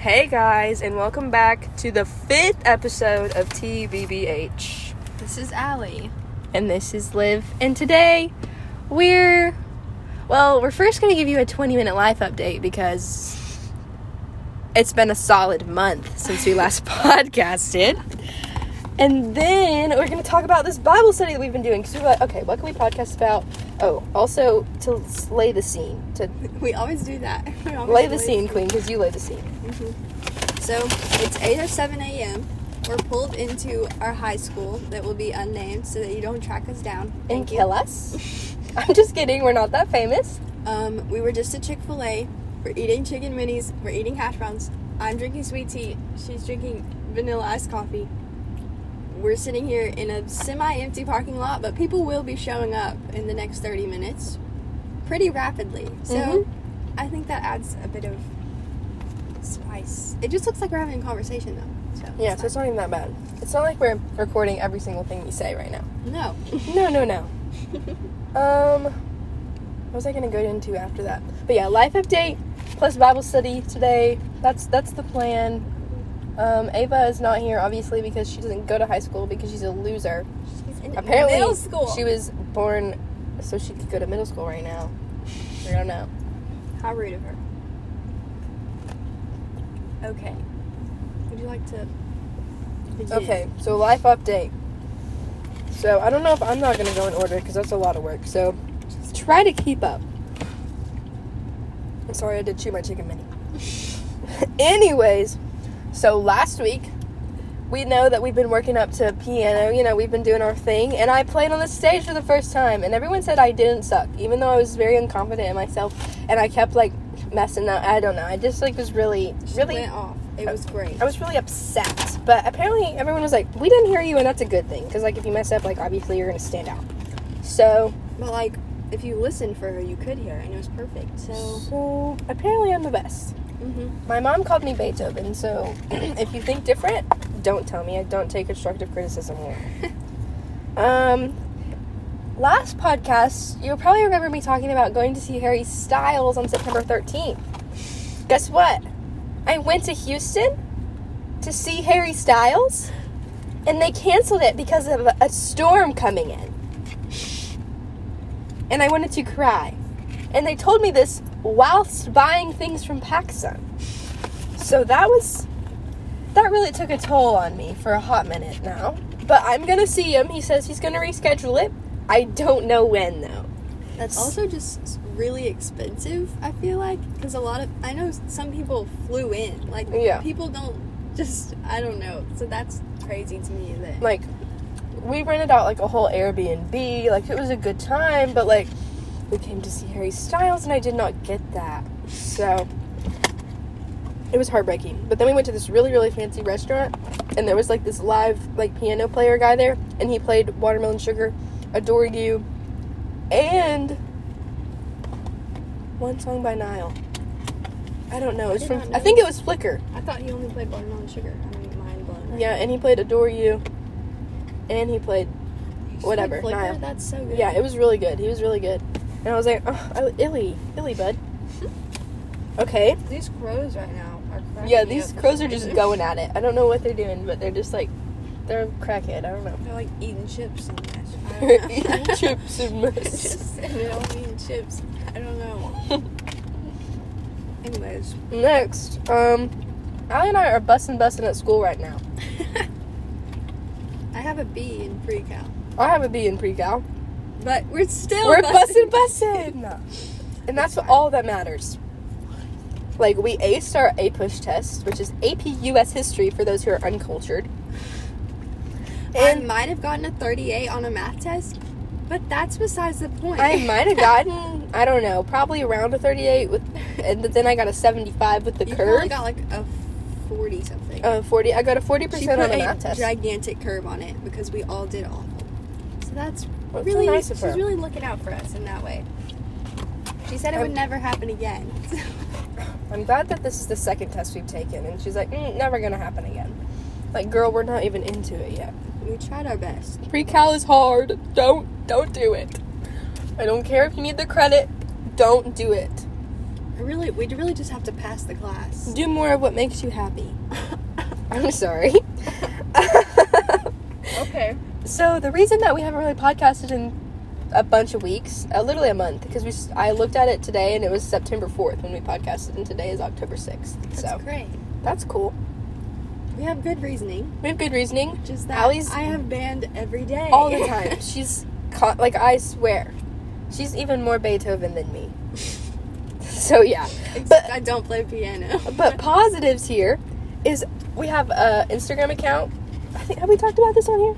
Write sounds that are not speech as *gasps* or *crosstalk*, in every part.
Hey guys, and welcome back to the fifth episode of TBBH. This is Allie. And this is Liv. And today we're, well, we're first going to give you a 20 minute life update because it's been a solid month since we last *laughs* podcasted. And then we're going to talk about this Bible study that we've been doing. Because we're like, okay, what can we podcast about? Oh, also to lay the scene, to *laughs* We always do that. *laughs* Always lay the scene, Queen, because you lay the scene. So it's 8:07 a.m. We're pulled into our high school that will be unnamed, so that you don't track us down And Thank you. kill us. *laughs* I'm just kidding, we're not that famous. Um, we were just at Chick Fil A. We're eating chicken minis. We're eating hash browns. I'm drinking sweet tea. She's drinking vanilla iced coffee. We're sitting here in a semi-empty parking lot, but people will be showing up in the next 30 minutes, pretty rapidly. So Mhm. I think that adds a bit of spice. It just looks like we're having a conversation, though. So Yeah, so it's not even that bad. It's not like we're recording every single thing we say right now. no. *laughs* No, no, no. Um, what was I gonna go into after that? But yeah, life update plus Bible study today. That's that's the plan. Um, Ava is not here obviously because she doesn't go to high school because she's a loser. She's in Apparently, middle school. she was born so she could go to middle school right now. I don't know. How rude of her. Okay. Would you like to? begin? Okay, so life update. So I don't know if I'm not gonna go in order because that's a lot of work. So try to keep up. I'm sorry I did chew my chicken mini. *laughs* Anyways, so last week we know that we've been working up to piano. You know, we've been doing our thing, and I played on the stage for the first time, and everyone said I didn't suck, even though I was very unconfident in myself, and I kept like messing up. I don't know. I just like was really, She really went off. It was great. I was really upset, but apparently everyone was like, "We didn't hear you," and that's a good thing because, like, if you mess up, like, obviously you're gonna stand out. So, But like, if you listened for her, you could hear, and it was perfect. So. so apparently I'm the best. Mm-hmm. My mom called me Beethoven, so *clears throat* if you think different, don't tell me. I don't take constructive criticism. *laughs* um, last podcast, you'll probably remember me talking about going to see Harry Styles on September 13th. Guess what? I went to Houston to see Harry Styles, and they canceled it because of a storm coming in. And I wanted to cry. And they told me this whilst buying things from PacSun. So that was that really took a toll on me for a hot minute now. But I'm gonna see him. He says he's gonna reschedule it. I don't know when though. That's Also, just really expensive. I feel like because a lot of I know some people flew in. Like, Yeah. people don't *laughs* just I don't know. So that's crazy to me. That like we rented out like a whole Airbnb. Like it was a good time, but like we came to see Harry Styles and I did not get that. So it was heartbreaking. But then we went to this really really fancy restaurant and there was like this live like piano player guy there and he played Watermelon Sugar, Adore You, and one song by Niall. I don't know. It's from I think it was Flicker. I thought he only played Watermelon Sugar. I'm mind blown. Right Yeah, and he played Adore You and he played whatever, Niall. That's so good. Yeah, it was really good. He was really good. And I was like, oh, illy, illy, bud. Okay. These crows right now are Yeah, these crows are just *laughs* going at it. I don't know what they're doing, but they're just like, they're crackhead. I don't know. They're like eating chips and that. They're eating *laughs* chips and mess. just sitting there all eating chips. I don't know. *laughs* Anyways, Next, um, Allie and I are bussing bussing at school right now. I have a B in pre-cal, I have a B in pre-cal. But we're still We're busting. busting, busting. And that's all that matters. Like, we aced our APUSH test, which is AP US history for those who are uncultured. I And might have gotten a 38 on a math test, but that's besides the point. I might have gotten, *laughs* I don't know, probably around a 38 with, and then I got a 75 with the you curve. probably got like a 40 something. uh, 40. I got a 40% she on a math test. gigantic curve on it because we all did awful. So that's Well, it's so really nice of her. she's really looking out for us in that way. She said it I'm- would never happen again. *laughs* I'm glad that this is the second test we've taken, and she's like, mm, never gonna happen again. Like, girl, we're not even into it yet. we tried our best. Pre-cal is hard. Don't, don't do it. I don't care if you need the credit. Don't do it. I really, we really just have to pass the class. Do more of what makes you happy. *laughs* I'm sorry. *laughs* okay. So the reason that we haven't really podcasted in a bunch of weeks, uh, literally a month, because we I looked at it today and it was September 4th when we podcasted, and today is October 6th. That's so great. that's cool. We have good reasoning. We have good reasoning. Just that Allie's I have band every day. all the *laughs* time. She's like I swear, she's even more Beethoven than me. *laughs* So yeah, Except but I don't play piano. *laughs* but positives here is we have a Instagram account. I think have we talked about this on here?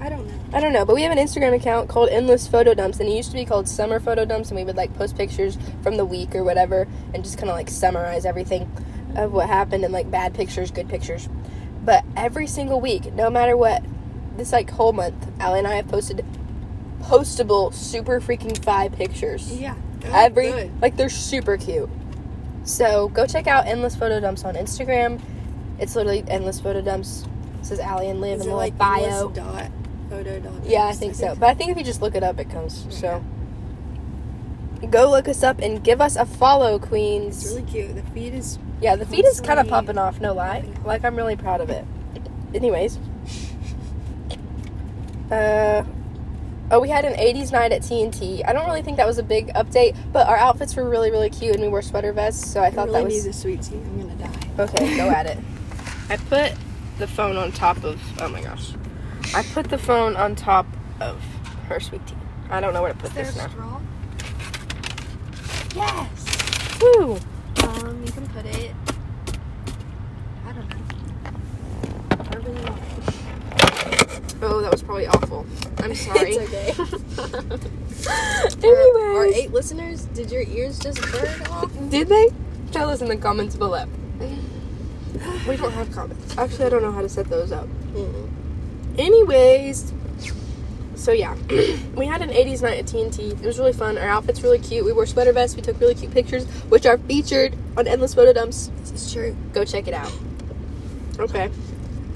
I don't know. I don't know, but we have an Instagram account called Endless Photo Dumps, and it used to be called Summer Photo Dumps, and we would like post pictures from the week or whatever, and just kind of like summarize everything of what happened and like bad pictures, good pictures. But every single week, no matter what, this like whole month, Allie and I have posted postable, super freaking five pictures. Yeah. Every good. like they're super cute. So go check out Endless Photo Dumps on Instagram. It's literally Endless Photo Dumps. It says Allie and Liv Is in the like bio. Dot photo dot? Yeah, I think so. But I think if you just look it up, it comes. So go look us up and give us a follow, queens. It's really cute. The feed is yeah, the feed is kind of popping off. No lie. Like I'm really proud of it. Anyways, uh, oh, we had an '80s night at TNT. I don't really think that was a big update, but our outfits were really, really cute, and we wore sweater vests. So I I thought really that was need a sweet tea. I'm gonna die. Okay, go at it. *laughs* I put the phone on top of. Oh my gosh. I put the phone on top of her sweet tea. I don't know where to put this now. straw? Yes. Woo. Um, you can put it. I don't know. Want. Oh, that was probably awful. I'm *laughs* sorry. It's okay. *laughs* Anyways. Our eight listeners, did your ears just burn off? Did they? Tell us in the comments below. *sighs* We don't have comments. Actually, I don't know how to set those up. Mm-mm. Anyways, so yeah, *clears throat* we had an 80s night at TNT. It was really fun. Our outfits really cute. We wore sweater vests. We took really cute pictures, which are featured on Endless Photo Dumps. This is true. Go check it out. Okay.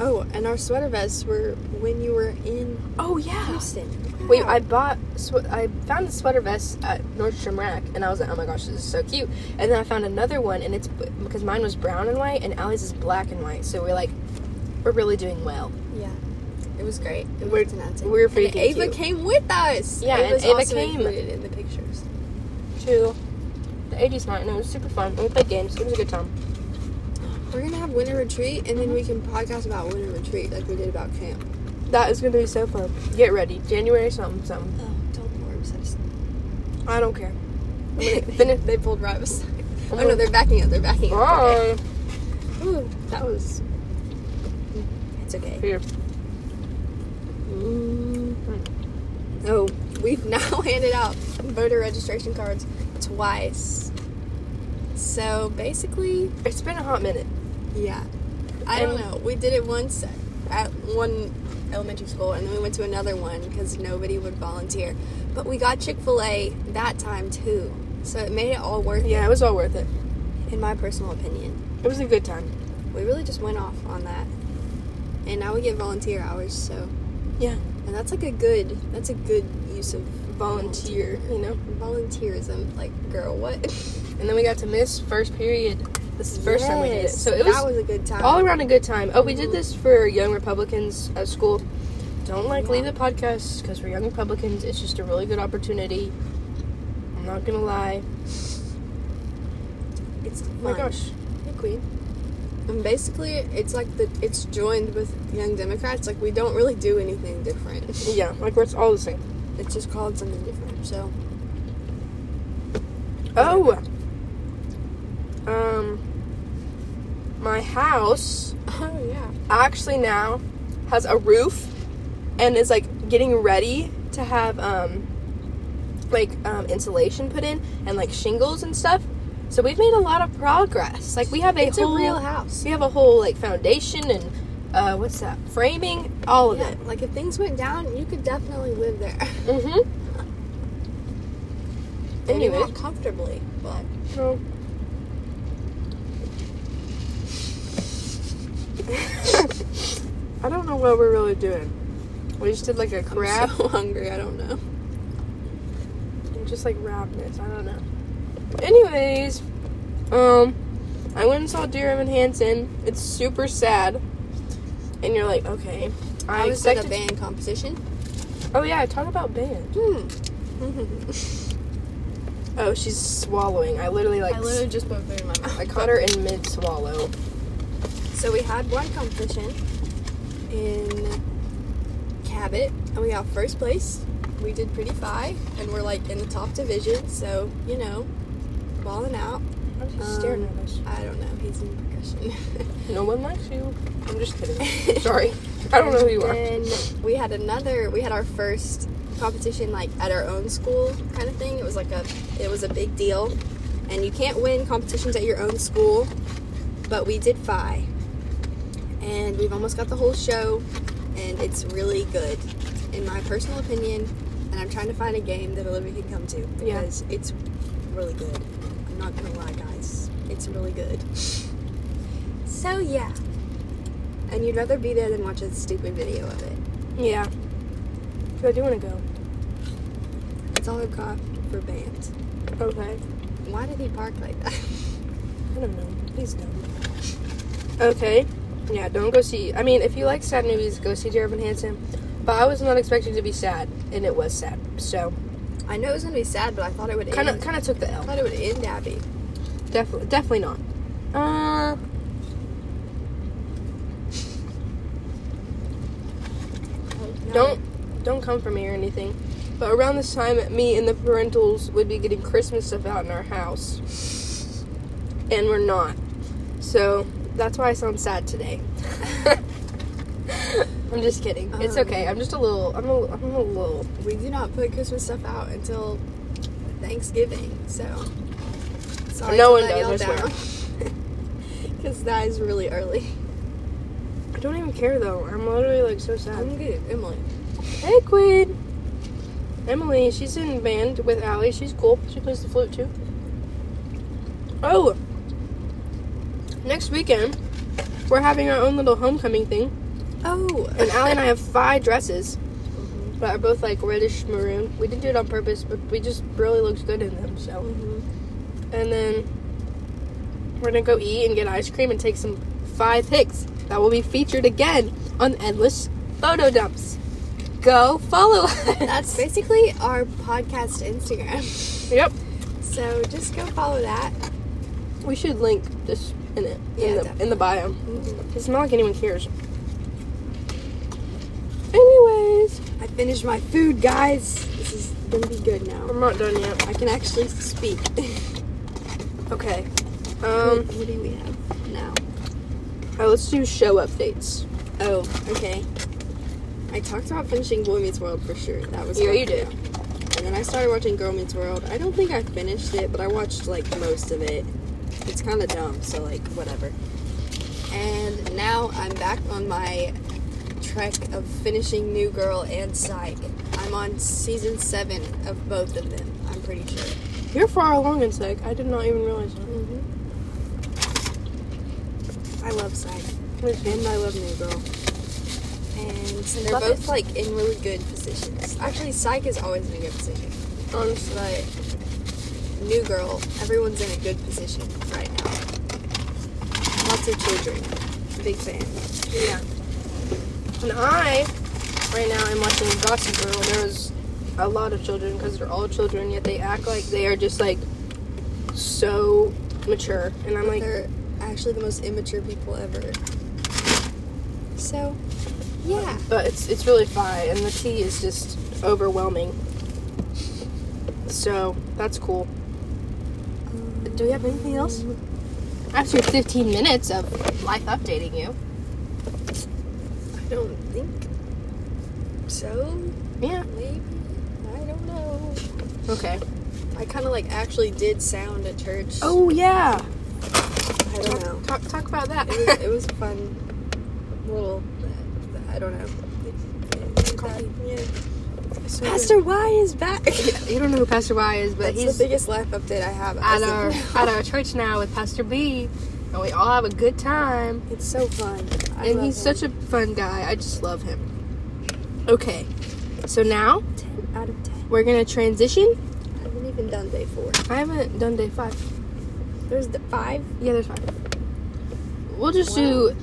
Oh, and our sweater vests were when you were in Oh yeah. Houston. Wait, I bought. Sw- I found the sweater vest at Nordstrom Rack, and I was like, "Oh my gosh, this is so cute!" And then I found another one, and it's because mine was brown and white, and Allie's is black and white. So we're like, we're really doing well. It was great. It We're- we're And freaking Ava cute. came with us. Yeah, and Ava's Ava also came. included in the pictures. To the 80s night, and it was super fun. We played games. It was a good time. We're gonna have winter retreat, and then we can podcast about winter retreat like we did about camp. That is gonna be so fun. Get ready, January something something. Oh, them more. Said I don't care. they, *laughs* they pulled right beside. Oh no, they're backing up. They're backing up. Oh, Okay. Ooh, that was. It's okay. here. Mm. Oh, we've *laughs* now handed out voter registration cards twice. So basically, It's been a hot minute. yeah. I um, don't know. We did it once at one elementary school, and then we went to another one because nobody would volunteer. But we got Chick fil A that time too. So it made it all worth Yeah, it was all worth it. it, in my personal opinion. It was a good time. We really just went off on that. And now we get volunteer hours, so. Yeah. And that's like a good, that's a good use of Volunteer, you know. volunteerism. Like, girl, what? *laughs* And then we got to miss first period. This is the first time we did it. So it was, that was a good time. all around a good time. Oh, we did this for young Republicans at school. Don't like leave the podcast because for young Republicans, it's just a really good opportunity. I'm not gonna lie. It's Oh my gosh. Hey, Queen. And basically, it's like the it's joined with Young Democrats. Like we don't really do anything different. Yeah, like it's all the same. It's just called something different. So Oh. Um. My house *laughs* oh yeah, actually now has a roof and is like getting ready to have um like um insulation put in and like shingles and stuff. So we've made a lot of progress. Like we have a it's whole a real house. we have a whole like foundation and uh what's that? Framing, all of Yeah, it. like if things went down, you could definitely live there. Mm Mhm. *laughs* Maybe Anyway. not comfortably, but So *laughs* I don't know what we're really doing. We just did like a crab. I'm so *laughs* hungry. I don't know. just like ravenous. I don't know. Anyways, Um, I went and saw Dear Evan Hansen. It's super sad. And you're like, okay. I, I was at a band competition. oh yeah, talk about band. Hmm. *laughs* Oh, she's swallowing. I literally like. I literally just put food in my mouth. I caught her in mid swallow. So we had one competition in Cabot, and we got first place. We did pretty fine, and we're like in the top division. So you know, balling out. Why is he Um, staring at us? I don't know. He's in percussion. *laughs* No one likes you. I'm just kidding. *laughs* Sorry. I don't know who you are. Then we had another. We had our first competition like at our own school kind of thing. It was like a. It was a big deal, and you can't win competitions at your own school, but we did Phi, and we've almost got the whole show, and it's really good, in my personal opinion. And I'm trying to find a game that Olivia can come to Yeah. because it's really good. Not gonna lie, guys. It's really good. So yeah. And you'd rather be there than watch a stupid video of it. Yeah. But I do want to go. That's all I've got for band. Okay. Why did he park like that? I don't know. Please don't. Okay. Yeah, don't go see. I mean, if you like sad movies, go see Dear Evan Hansen. But I was not expecting to be sad, and it was sad. So I know it was gonna be sad, but I thought it would kind of kind of took the I L. thought it would end Abby. Definitely, definitely not. Uh. Don't don't come for me or anything. But around this time, me and the parentals would be getting Christmas stuff out in our house, and we're not. So that's why I sound sad today. *laughs* *laughs* I'm just kidding. It's Um, okay. I'm just a little. I'm a. I'm a little. We do not put Christmas stuff out until Thanksgiving, so sorry No one does, I down. *laughs* Because that is really early. I don't even care though. I'm literally like so sad. I'm good, Emily. Hey, Queen. Emily, she's in band with Allie. She's cool. She plays the flute too. Oh, next weekend we're having our own little homecoming thing, Oh, and Allie and I have five dresses, but are both like reddish maroon. We didn't do it on purpose, but we just really looks good in them. So, Mhm. and then we're gonna go eat and get ice cream and take some five pics that will be featured again on Endless Photo Dumps. Go follow us. That's basically our podcast Instagram. Yep. So just go follow that. We should link this in it Yeah, in the in the bio. Mhm. It's not like anyone cares. Finished my food, guys. This is gonna be good now. I'm not done yet. I can actually speak. *laughs* Okay. Um, Um. what do we have now? uh, let's do show updates. Oh, okay. I talked about finishing Boy Meets World for sure. That was Yeah, you did. And then I started watching Girl Meets World. I don't think I finished it, but I watched like most of it. It's kind of dumb, so like whatever. And now I'm back on my trek of finishing New Girl and Psych. I'm on season seven of both of them. I'm pretty sure. You're far along in Psych. I did not even realize that. Mm-hmm. I love Psych. And I love New Girl. And so they're Love both it. like in really good positions. Actually, Psych is always in a good position. Honestly. But New Girl, everyone's in a good position right now. Lots of children. Big fan. Yeah. And I, right now, I'm watching Gossip Girl. There's a lot of children because they're all children, yet they act like they are just like so mature. And I'm like, they're actually the most immature people ever. So, yeah. but it's it's really fun, and the tea is just overwhelming. So that's cool. Do we have anything else? After 15 minutes of life updating you. I don't think so. Yeah. Maybe. I don't know. Okay. I kind of like actually did sound at church. Oh yeah. I don't Talk, know. talk, talk about that. It was, it was a *laughs* fun little. I don't know. Yeah. So Pastor Y is back. *laughs* good. You don't know who Pastor Y is, but That's he's the biggest life update I have. at our *laughs* at our church now with Pastor B, and we all have a good time. It's so fun. I and he's him. such a fun guy. I just love him. Okay, so now ten out of ten. we're gonna transition. I haven't even done day four. I haven't done day five. There's the five. Yeah, there's five. We'll just do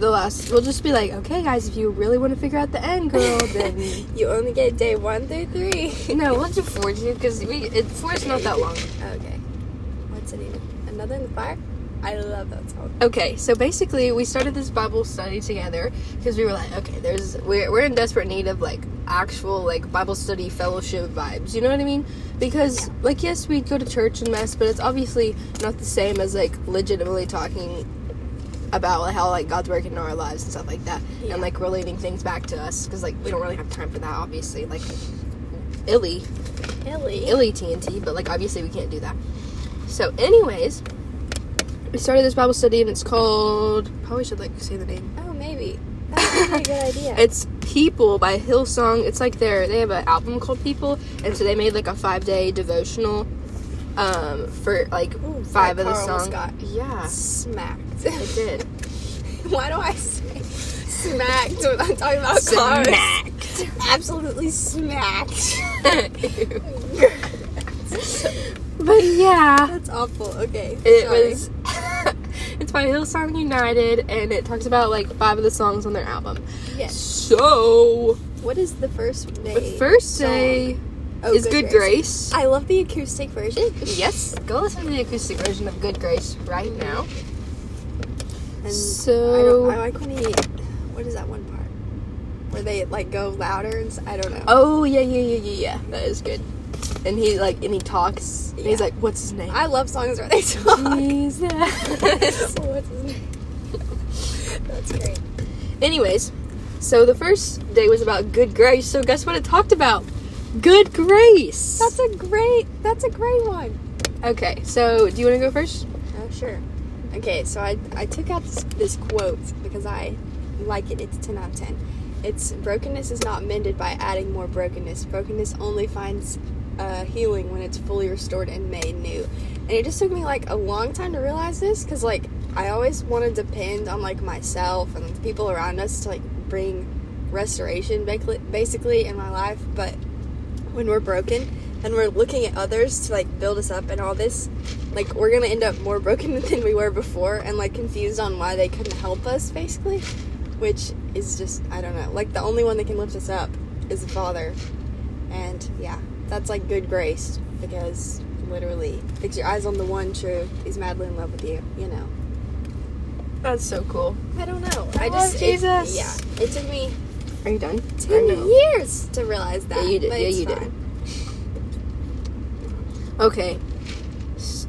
the last. We'll just be like, okay, guys, if you really want to figure out the end, girl, *laughs* then You only get day one through three. no, we'll do four too because we it, four is not that long. Okay. What's it even? Another in the fire? I love that song. Okay, so basically, we started this Bible study together because we were like, okay, there's we're we're in desperate need of like actual like Bible study fellowship vibes. You know what I mean? Because like yes, we go to church and mess, but it's obviously not the same as like legitimately talking about like, how like God's working in our lives and stuff like that, Yeah. and like relating things back to us because like we don't really have time for that. Obviously, like illy Illy. illy TNT, but like obviously we can't do that. So, anyways, we started this Bible study and it's called. Probably should like say the name. Oh, maybe. That's a good idea. *laughs* It's People by Hillsong. It's like their they have an album called People, and so they made like a five day devotional um for like Ooh, five of the songs. got Yeah, smacked. it did. *laughs* Why do I say smacked when I'm talking about cars? Smacked. Absolutely smacked. *laughs* but yeah, That's awful. Okay. it sorry. was. It's by Hillsong United, and it talks about like five of the songs on their album. Yes. So What is the first day? the first day Oh, is Good Grace. I love the acoustic version. Yes, go listen to the acoustic version of Good Grace right now. And So- I, don't, I like when he. What is that one part? Where they like go louder and I don't know. Oh yeah, yeah, yeah, yeah, yeah. That is good. And he like and he talks. And he's like, "What's his name?" I love songs where they *laughs* talk. Jesus. *laughs* What's his name? That's great. Anyways, so the first day was about good grace. So guess what it talked about? Good grace. That's a great. That's a great one. okay. So do you want to go first? Oh sure. Okay, so I I took out this, this quote because I like it. It's ten out of ten. It's brokenness is not mended by adding more brokenness. Brokenness only finds uh, healing when it's fully restored and made new. And it just took me like a long time to realize this because like I always want to depend on like myself and the people around us to like bring restoration basically- in my life, but when we're broken and we're looking at others to like build us up and all this like we're gonna end up more broken *laughs* than we were before and like confused on why they couldn't help us basically which is just i don't know like the only one that can lift us up is the father and yeah that's like good grace because literally fix your eyes on the one true he's madly in love with you you know That's so cool. i don't know I i just Jesus. it, yeah it took me Are you done? 10 Or no? years to realize that Yeah, you did. Yeah, you did. Okay.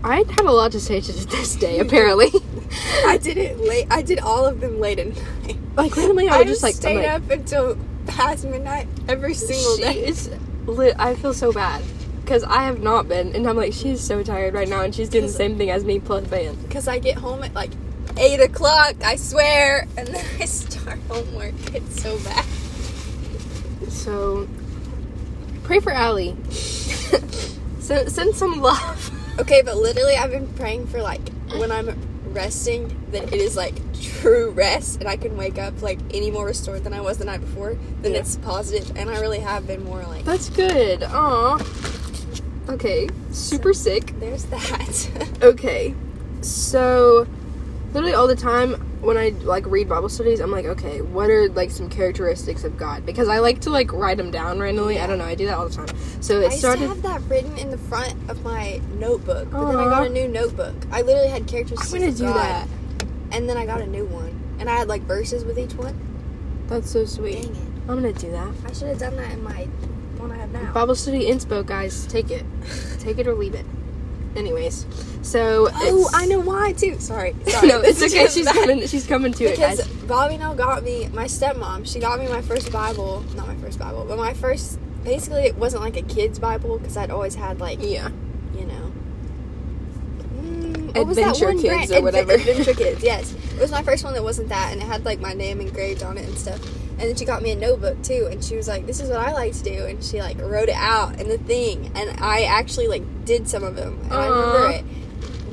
I have a lot to say to this day. Apparently, *laughs* I did it late. I did all of them late at night. Like randomly, I I would just like stayed like, up until past midnight every single day. is lit. I feel so bad because I have not been, and I'm like, she's so tired right now, and she's doing the same thing as me plus band. Because I get home at like eight o'clock. I swear, and then *laughs* I start homework. It's so bad. So, pray for Allie. *laughs* send, send some love. Okay, but literally, I've been praying for like when I'm resting that it is like true rest, and I can wake up like any more restored than I was the night before. Then Yeah. it's positive, and I really have been more like. That's good. Aw. Okay, super sick. There's that. *laughs* Okay, so literally all the time when I like read Bible studies, I'm like, okay, what are like some characteristics of God? Because I like to like write them down randomly. I don't know, I do that all the time. So I it used started. to have that written in the front of my notebook, but then I got a new notebook. I literally had characteristics. I'm gonna of do God, that. And then I got a new one, and I had like verses with each one. That's so sweet. Dang it! I'm gonna do that. I should have done that in my one I have now. Bible study inspo, guys. Take it, *laughs* take it or leave it. Anyways, so Oh, it's- I know why too. Sorry, *laughs* sorry. no, it's okay. *laughs* She's coming. She's coming to it, Because guys. Bobby now got me my stepmom. She got me my first Bible. Not my first Bible, but my first. Basically, it wasn't like a kid's Bible because I'd always had like Yeah. What was that Adventure one Kids brand? or Adve- whatever. Adventure Kids, yes. It was my first one that wasn't that, and it had like my name engraved on it and stuff. And then she got me a notebook too, and she was like, "This is what I like to do," and she like wrote it out and the thing, and I actually like did some of them, and I remember it.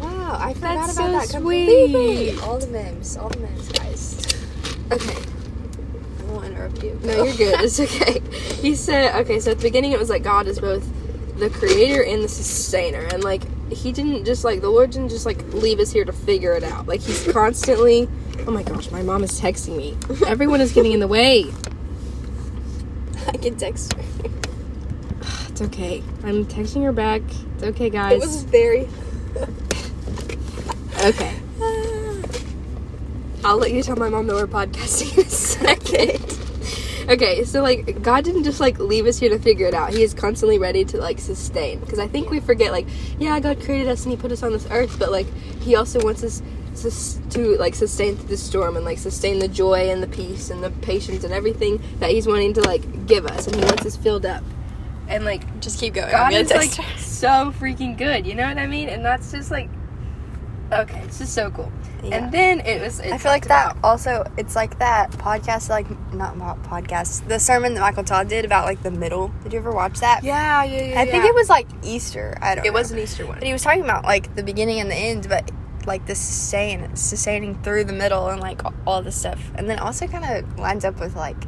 Wow, I forgot That's about so that completely. sweet. All the memes, all the memes, guys. Okay. I won't interrupt you. No, you're good. *laughs* It's okay. He said, okay, so at the beginning it was like God is both the creator and the sustainer. And like he didn't just like the Lord didn't just like leave us here to figure it out. Like he's constantly. Oh my gosh, my mom is texting me. *laughs* Everyone is getting in the way. I can text her. *sighs* It's okay. I'm texting her back. It's okay, guys. It was very. *laughs* Okay. *sighs* I'll let you tell my mom that we're podcasting in a second. Okay, so like God didn't just like leave us here to figure it out. He is constantly ready to like sustain. Because I think we forget like, yeah, God created us and He put us on this earth, but like He also wants us sus- to like sustain through the storm and like sustain the joy and the peace and the patience and everything that He's wanting to like give us, and He wants us filled up. And like Just keep going. God is like so freaking good. You know what I mean? And that's just like okay, it's just so cool. Yeah. And then it was. It I feel like that about- also. It's like that podcast, like not podcast. The sermon that Michael Todd did about like the middle. Did you ever watch that? Yeah, yeah, yeah. I think it was like Easter. I don't. It know. was an Easter one. But he was talking about like the beginning and the end, but like the sustain, sustaining through the middle and like all the stuff, and then also kind of lines up with like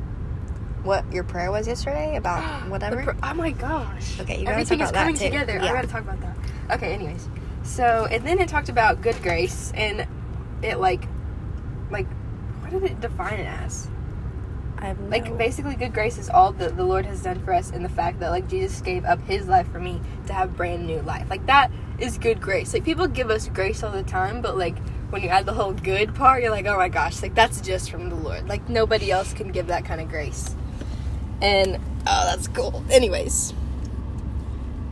what your prayer was yesterday about *gasps* whatever. pr- oh my gosh. Okay, you Everything talk is about that coming together. I gotta talk about that. Okay, anyways. So, and then it talked about good grace and it like, like, what did it define it as? I have Like, basically, good grace is all that the Lord has done for us and the fact that, like, Jesus gave up his life for me to have brand new life. Like, that is good grace. Like, people give us grace all the time, but, like, when you add the whole good part, you're like, oh my gosh, like, that's just from the Lord. Like, nobody else can give that kind of grace. And, oh, that's cool. Anyways.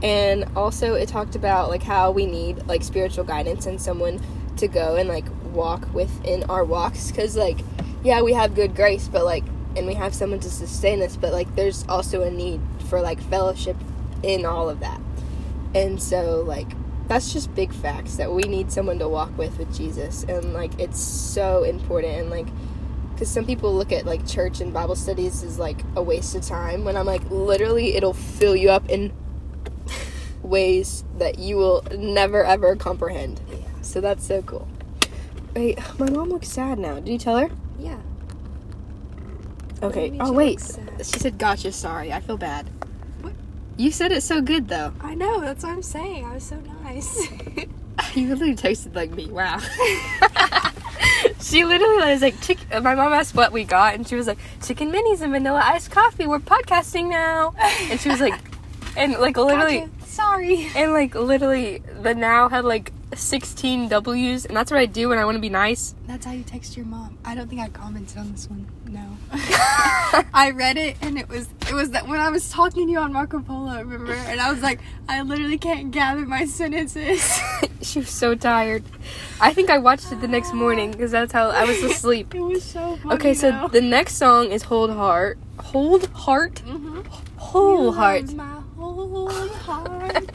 And also, it talked about, like, how we need, like, spiritual guidance and someone to go and, like, walk within our walks. Because, like, yeah, we have good grace, but, like, and we have someone to sustain us, but, like, there's also a need for, like, fellowship in all of that. And so, like, that's just big facts that we need someone to walk with with Jesus. And, like, it's so important. And, like, because some people look at like church and Bible studies as like a waste of time when I'm like literally it'll fill you up in *laughs* ways that you will never ever comprehend. Yeah. So that's so cool. Wait, my mom looks sad now. Did you tell her? yeah. Okay. Oh she wait, she said gotcha. Sorry, I feel bad. What? You said it so good though. I know. That's what I'm saying. I was so nice. *laughs* You literally tasted like me. Wow. *laughs* she literally was like, chick- my mom asked what we got, and she was like, chicken minis and vanilla iced coffee. We're podcasting now. And she was like, and like literally, Gotcha. Sorry. and like literally, the now had like 16 W's, and that's what I do when I want to be nice. That's how you text your mom. I don't think I commented on this one. No. *laughs* I read it and it was it was that when I was talking to you on Marco Polo, remember? And I was like, I literally can't gather my sentences. *laughs* she was so tired. I think I watched it the next morning because that's how I was asleep. *laughs* it was so funny. Okay, so though. the next song is Hold Heart. Hold Heart? Mhm. Whole You Heart. My whole heart.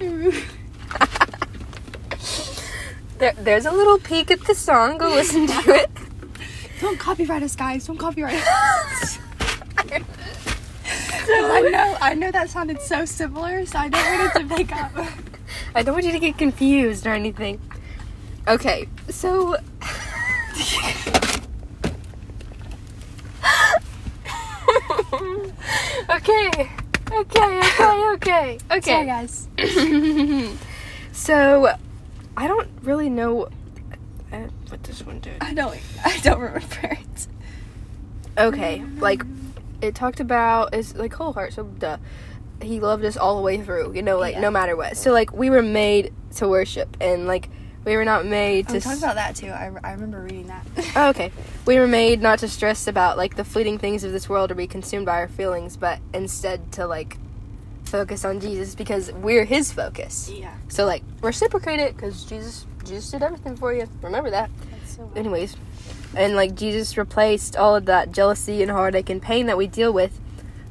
There, there's a little peek at the song. Go listen to it. Don't copyright us, guys. Don't copyright us. *laughs* I know, I know that sounded so similar, so I don't want it to pick up. *laughs* I don't want you to get confused or anything. Okay, so. okay, *laughs* okay, okay, okay, okay. Sorry, guys. so, I don't really know uh, what this one did. I don't, I don't remember it. Okay, like it talked about is like whole heart. So duh, he loved us all the way through. You know, like Yeah. no matter what. So like we were made to worship, and like we were not made to. We talked s- about that too. I, I remember reading that. Oh, *laughs* okay. We were made not to stress about like the fleeting things of this world or be consumed by our feelings, but instead to like focus on Jesus because we're His focus. yeah. So like reciprocate it because Jesus Jesus did everything for you. Remember that. That's so Anyways, and like Jesus replaced all of that jealousy and heartache and pain that we deal with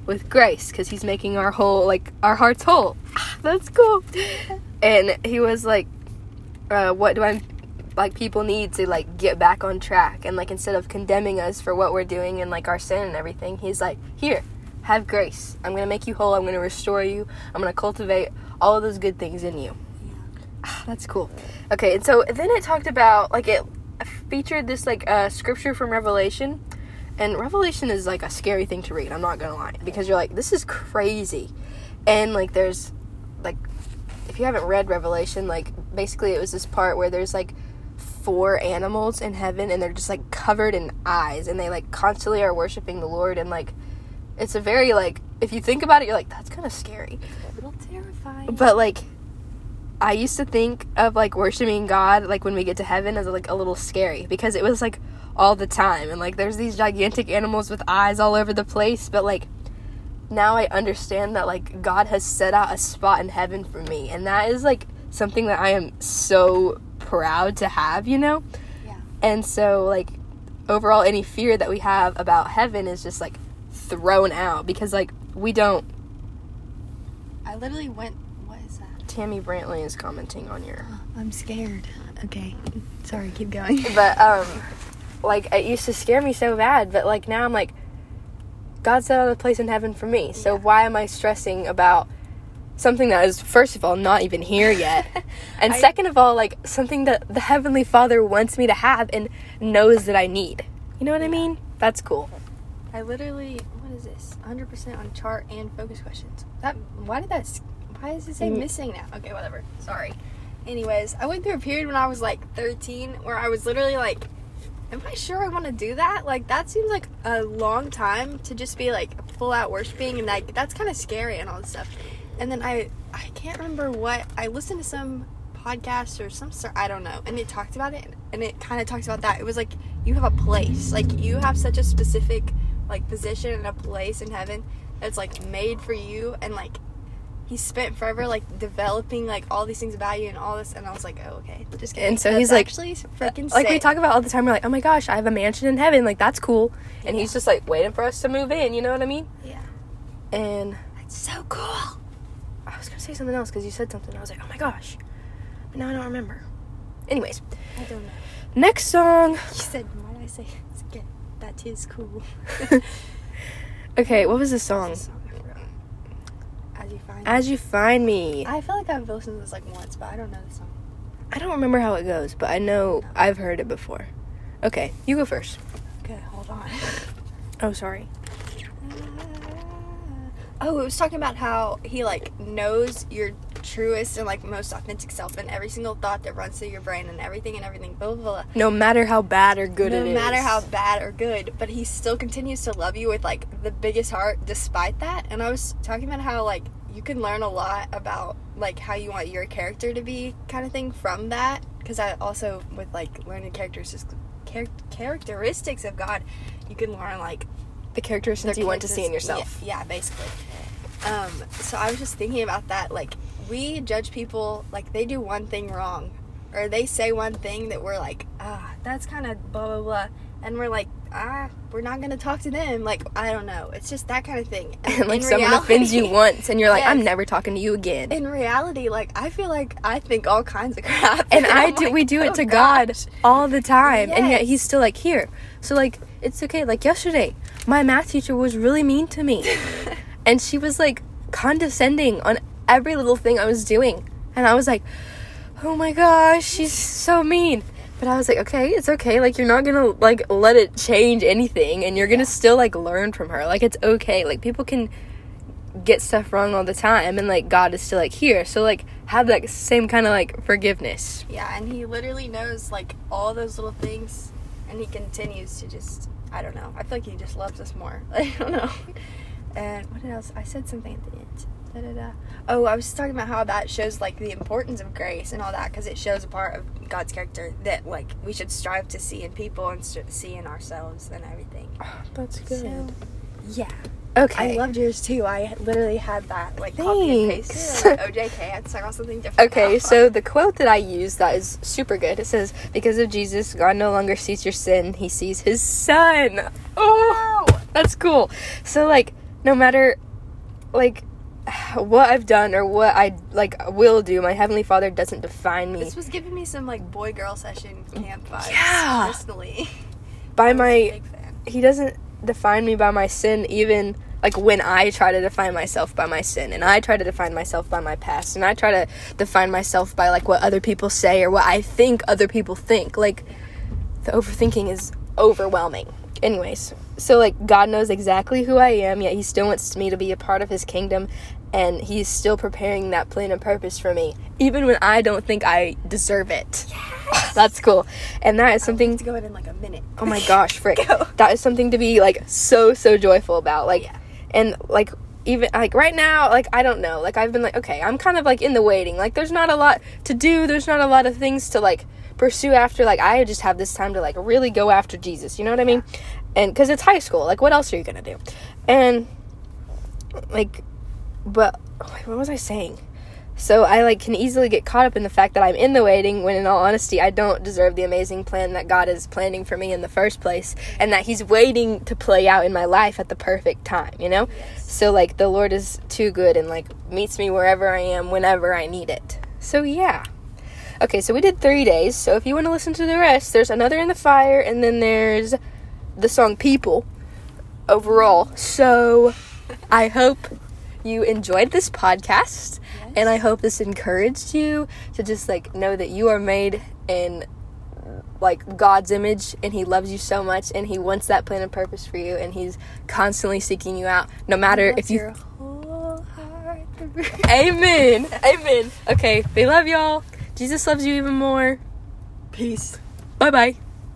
with grace because He's making our whole like our hearts whole. That's cool. *laughs* And He was like, uh, "What do I like? People need to like get back on track and like instead of condemning us for what we're doing and like our sin and everything, He's like, here." Have grace. I'm gonna make you whole. I'm gonna restore you. I'm gonna cultivate all of those good things in you. Ah, That's cool. Okay, and so then it talked about like it featured this like uh, scripture from Revelation, and Revelation is like a scary thing to read. I'm not gonna lie because you're like this is crazy, and like there's like if you haven't read Revelation, like basically it was this part where there's like four animals in heaven and they're just like covered in eyes and they like constantly are worshiping the Lord and like it's a very like if you think about it you're like that's kind of scary. A little terrifying. But like I used to think of like worshiping God like when we get to heaven as like a little scary because it was like all the time and like there's these gigantic animals with eyes all over the place but like now I understand that like God has set out a spot in heaven for me and that is like something that I am so proud to have, you know? Yeah. And so like overall any fear that we have about heaven is just like thrown out because like we don't I literally went. What is that? Tammy Brantley is commenting on your *gasps* I'm scared. Okay. Sorry. Keep going. *laughs* but um like it used to scare me so bad but like now i'm like god set out a place in heaven for me so Yeah. why am i stressing about something that is first of all not even here yet *laughs* and I- second of all like something that the heavenly father wants me to have and knows that i need you know what i mean that's cool I literally. What is this? 100% on chart and focus questions. That. Why did that? Why does it say Mm. missing now? Okay. Whatever. Sorry. Anyways, I went through a period when I was like 13 where I was literally like, "Am I sure I want to do that? Like that seems like a long time to just be like full out worshiping and like that's kind of scary and all this stuff." And then I I can't remember what I listened to some podcast or some sort I don't know, and it talked about it and it kind of talks about that. It was like you have a place, like you have such a specific like position and a place in heaven that's like made for you and like he spent forever like developing like all these things about you and all this and I was like oh okay just kidding. And so That's he's, like- actually freaking like we talk about all the time we're like oh my gosh i have a mansion in heaven like that's cool. And he's just like waiting for us to move in you know what i mean? Yeah. And that's so cool. I was gonna say something else because you said something. I was like, oh my gosh, but now I don't remember. Anyways, I don't know. Next song. you said why did I say that is cool *laughs* Okay, what was the song? What's the song? As you find As you find me. I feel like I've listened to this like once but I don't know the song I don't remember how it goes, but I know I've heard it before. Okay, you go first. okay hold on *laughs* Oh, sorry. *laughs* Oh, it was talking about how he like knows your truest and like most authentic self and every single thought that runs through your brain and everything and everything. Blah blah blah. No matter how bad or good it is. no is. matter how bad or good, but he still continues to love you with like the biggest heart despite that. And I was talking about how like you can learn a lot about like how you want your character to be kind of thing from that because I also with like learning characteristics char- characteristics of God, you can learn like the characteristics you want to see in yourself. Yeah, yeah, basically. Um, so I was just thinking about that. Like, we judge people like they do one thing wrong, or they say one thing that we're like, ah, that's kind of blah blah blah, and we're like, ah, we're not gonna talk to them. Like, I don't know. It's just that kind *laughs* of thing. And like in someone offends you once, and you're like, I'm never talking to you again. In reality, like I feel like I think all kinds of *laughs* crap, and I I'm do. like, we do it oh, to God gosh. all the time, and yet He's still like here. So like, it's okay. Like yesterday, my math teacher was really mean to me, *laughs* and she was like condescending on every little thing I was doing, and I was like, oh my gosh, she's so mean. But I was like, okay, it's okay. Like you're not gonna like let it change anything, and you're gonna still like learn from her. Like it's okay. Like people can get stuff wrong all the time, and like God is still like here. So like have that same kind of like forgiveness. Yeah, and he literally knows like all those little things, and he continues to just I don't know. I feel like he just loves us more. *laughs* I don't know. And what else? I said something at the end. Da, da, da. Oh, I was talking about how that shows like the importance of grace and all that because it shows a part of God's character that like we should strive to see in people and st- see in ourselves and everything. Ah, that's good. So, yeah, okay. I loved yours too. I literally had that like copy and Thanks. pasted. Like, oh, OJK, I had to something different. Okay, so the quote that I use that is super good. It says, "Because of Jesus, God no longer sees your sin; He sees His Son." Oh, that's cool. So like, no matter like what I've done or what I like will do, my heavenly Father doesn't define me This was giving me some like boy girl session camp vibes. Yeah. Personally. by I was a my. He doesn't define me by my sin, even like when I try to define myself by my sin, and I try to define myself by my past, and I try to define myself by like what other people say or what I think other people think. Like the overthinking is overwhelming. Anyways, so like God knows exactly who I am, yet He still wants me to be a part of His kingdom, and he's still preparing that plan and purpose for me even when I don't think I deserve it. yes. *laughs* That's cool. And that is something to go in like a minute. Oh my gosh, *laughs* frick. Go. That is something to be like so so joyful about. Like Yeah. and like even like right now, like I don't know. Like I've been like okay, I'm kind of like in the waiting. Like there's not a lot to do. There's not a lot of things to like pursue after. Like I just have this time to like really go after Jesus. You know what I mean? And cuz it's high school. Like what else are you going to do? And like but wait, what was I saying? So I like can easily get caught up in the fact that I'm in the waiting when in all honesty I don't deserve the amazing plan that God is planning for me in the first place and that he's waiting to play out in my life at the perfect time, you know? So like the Lord is too good and like meets me wherever I am whenever I need it. So yeah. Okay, so we did 3 days. So if you want to listen to the rest, there's another in the fire and then there's the song People overall. So I hope you enjoyed this podcast and I hope this encouraged you to just like know that you are made in like God's image and he loves you so much and he wants that plan and purpose for you and he's constantly seeking you out no matter if you your whole heart. *laughs* Amen. Amen. Okay, they love y'all. Jesus loves you even more. Peace. Bye-bye.